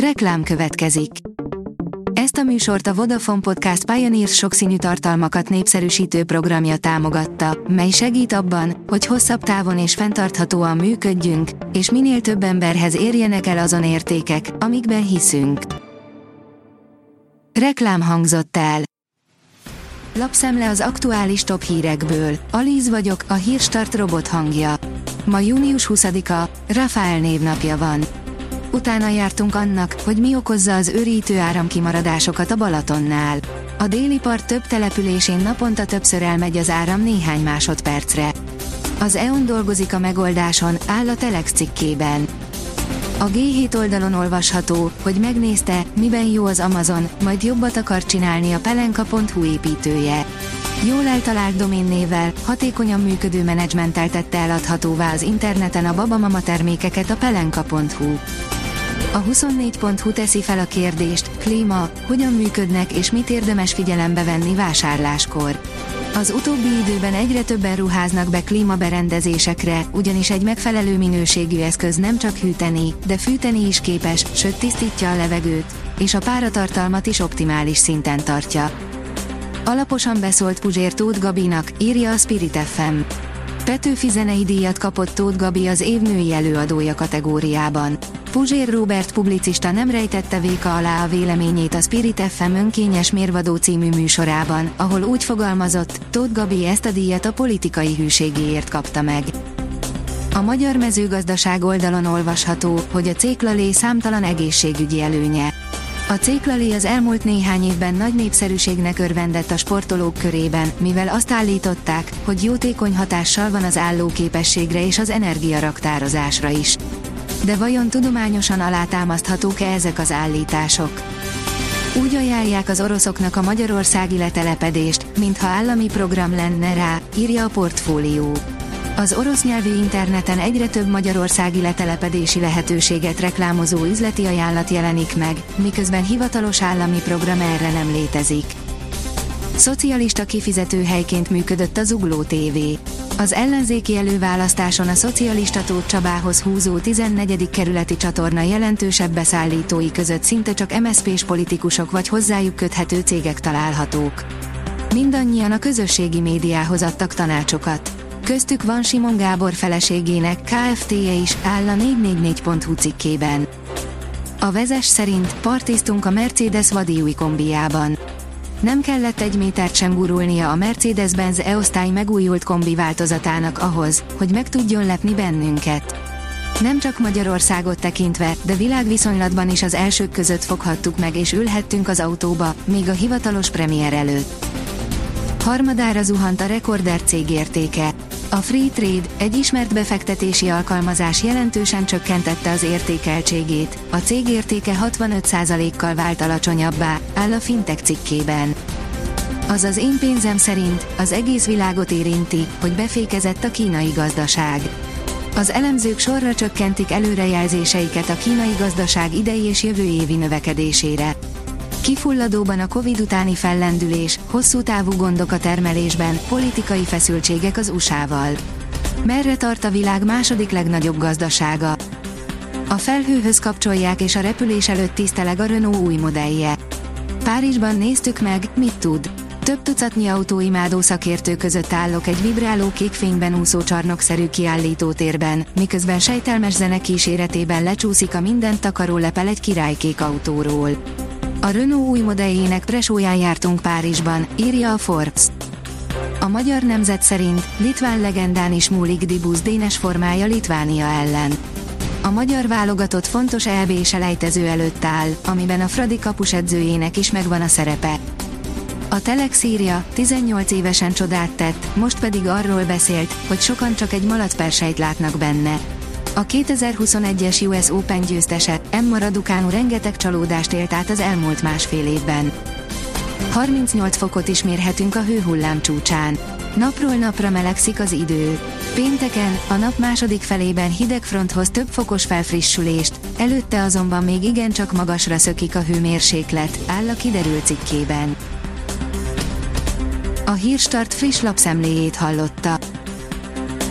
Reklám következik. Ezt a műsort a Vodafone Podcast Pioneers sokszínű tartalmakat népszerűsítő programja támogatta, mely segít abban, hogy hosszabb távon és fenntarthatóan működjünk, és minél több emberhez érjenek el azon értékek, amikben hiszünk. Reklám hangzott el. Lapszemle az aktuális top hírekből. Alíz vagyok, a hírstart robot hangja. Ma június 20-a, Rafael névnapja van utána jártunk annak, hogy mi okozza az őrítő áramkimaradásokat a Balatonnál. A déli part több településén naponta többször elmegy az áram néhány másodpercre. Az EON dolgozik a megoldáson, áll a Telex cikkében. A G7 oldalon olvasható, hogy megnézte, miben jó az Amazon, majd jobbat akar csinálni a pelenka.hu építője. Jól eltalált doménnével, hatékonyan működő menedzsmenttel tette eladhatóvá az interneten a babamama termékeket a pelenka.hu. A 24.hu teszi fel a kérdést, klíma, hogyan működnek és mit érdemes figyelembe venni vásárláskor. Az utóbbi időben egyre többen ruháznak be klímaberendezésekre, ugyanis egy megfelelő minőségű eszköz nem csak hűteni, de fűteni is képes, sőt tisztítja a levegőt, és a páratartalmat is optimális szinten tartja. Alaposan beszólt Puzsér Tóth Gabinak, írja a Spirit FM. Petőfi zenei díjat kapott Tóth Gabi az évnői előadója kategóriában. Puzsér Robert publicista nem rejtette véka alá a véleményét a Spirit FM önkényes mérvadó című műsorában, ahol úgy fogalmazott, Tóth Gabi ezt a díjat a politikai hűségéért kapta meg. A magyar mezőgazdaság oldalon olvasható, hogy a céklalé számtalan egészségügyi előnye. A céklalé az elmúlt néhány évben nagy népszerűségnek örvendett a sportolók körében, mivel azt állították, hogy jótékony hatással van az állóképességre és az energiaraktározásra is. De vajon tudományosan alátámaszthatók-e ezek az állítások? Úgy ajánlják az oroszoknak a magyarországi letelepedést, mintha állami program lenne rá, írja a portfólió. Az orosz nyelvű interneten egyre több magyarországi letelepedési lehetőséget reklámozó üzleti ajánlat jelenik meg, miközben hivatalos állami program erre nem létezik. Szocialista kifizetőhelyként működött az Ugló TV. Az ellenzéki előválasztáson a szocialista Tóth Csabához húzó 14. kerületi csatorna jelentősebb beszállítói között szinte csak MSZP-s politikusok vagy hozzájuk köthető cégek találhatók. Mindannyian a közösségi médiához adtak tanácsokat. Köztük van Simon Gábor feleségének KFT-je is, áll a 444.hu cikkében. A vezes szerint partiztunk a Mercedes vadi új kombiában. Nem kellett egy métert sem gurulnia a Mercedes-Benz E-osztály megújult kombi változatának ahhoz, hogy meg tudjon lepni bennünket. Nem csak Magyarországot tekintve, de világviszonylatban is az elsők között foghattuk meg és ülhettünk az autóba, még a hivatalos premier előtt. Harmadára zuhant a rekorder cég értéke. A Free Trade, egy ismert befektetési alkalmazás jelentősen csökkentette az értékeltségét, a cég értéke 65%-kal vált alacsonyabbá, áll a Fintech cikkében. Az az én pénzem szerint az egész világot érinti, hogy befékezett a kínai gazdaság. Az elemzők sorra csökkentik előrejelzéseiket a kínai gazdaság idei és jövő évi növekedésére. Kifulladóban a Covid utáni fellendülés, hosszú távú gondok a termelésben, politikai feszültségek az USA-val. Merre tart a világ második legnagyobb gazdasága? A felhőhöz kapcsolják és a repülés előtt tiszteleg a Renault új modellje. Párizsban néztük meg, mit tud. Több tucatnyi autóimádó szakértő között állok egy vibráló kékfényben úszó csarnokszerű kiállítótérben, miközben sejtelmes zene kíséretében lecsúszik a mindent takaró lepel egy királykék autóról. A Renault új modelljének presóján jártunk Párizsban, írja a Forbes. A magyar nemzet szerint litván legendán is múlik Dibusz Dénes formája Litvánia ellen. A magyar válogatott fontos EB selejtező előtt áll, amiben a Fradi kapusedzőjének is megvan a szerepe. A Telex írja, 18 évesen csodát tett, most pedig arról beszélt, hogy sokan csak egy malacpersejt látnak benne. A 2021-es US Open győztese, Emma Raducanu rengeteg csalódást élt át az elmúlt másfél évben. 38 fokot is mérhetünk a hőhullám csúcsán. Napról napra melegszik az idő. Pénteken, a nap második felében hideg fronthoz több fokos felfrissülést, előtte azonban még igencsak magasra szökik a hőmérséklet, áll a kiderült cikkében. A Hírstart friss lapszemléjét hallotta.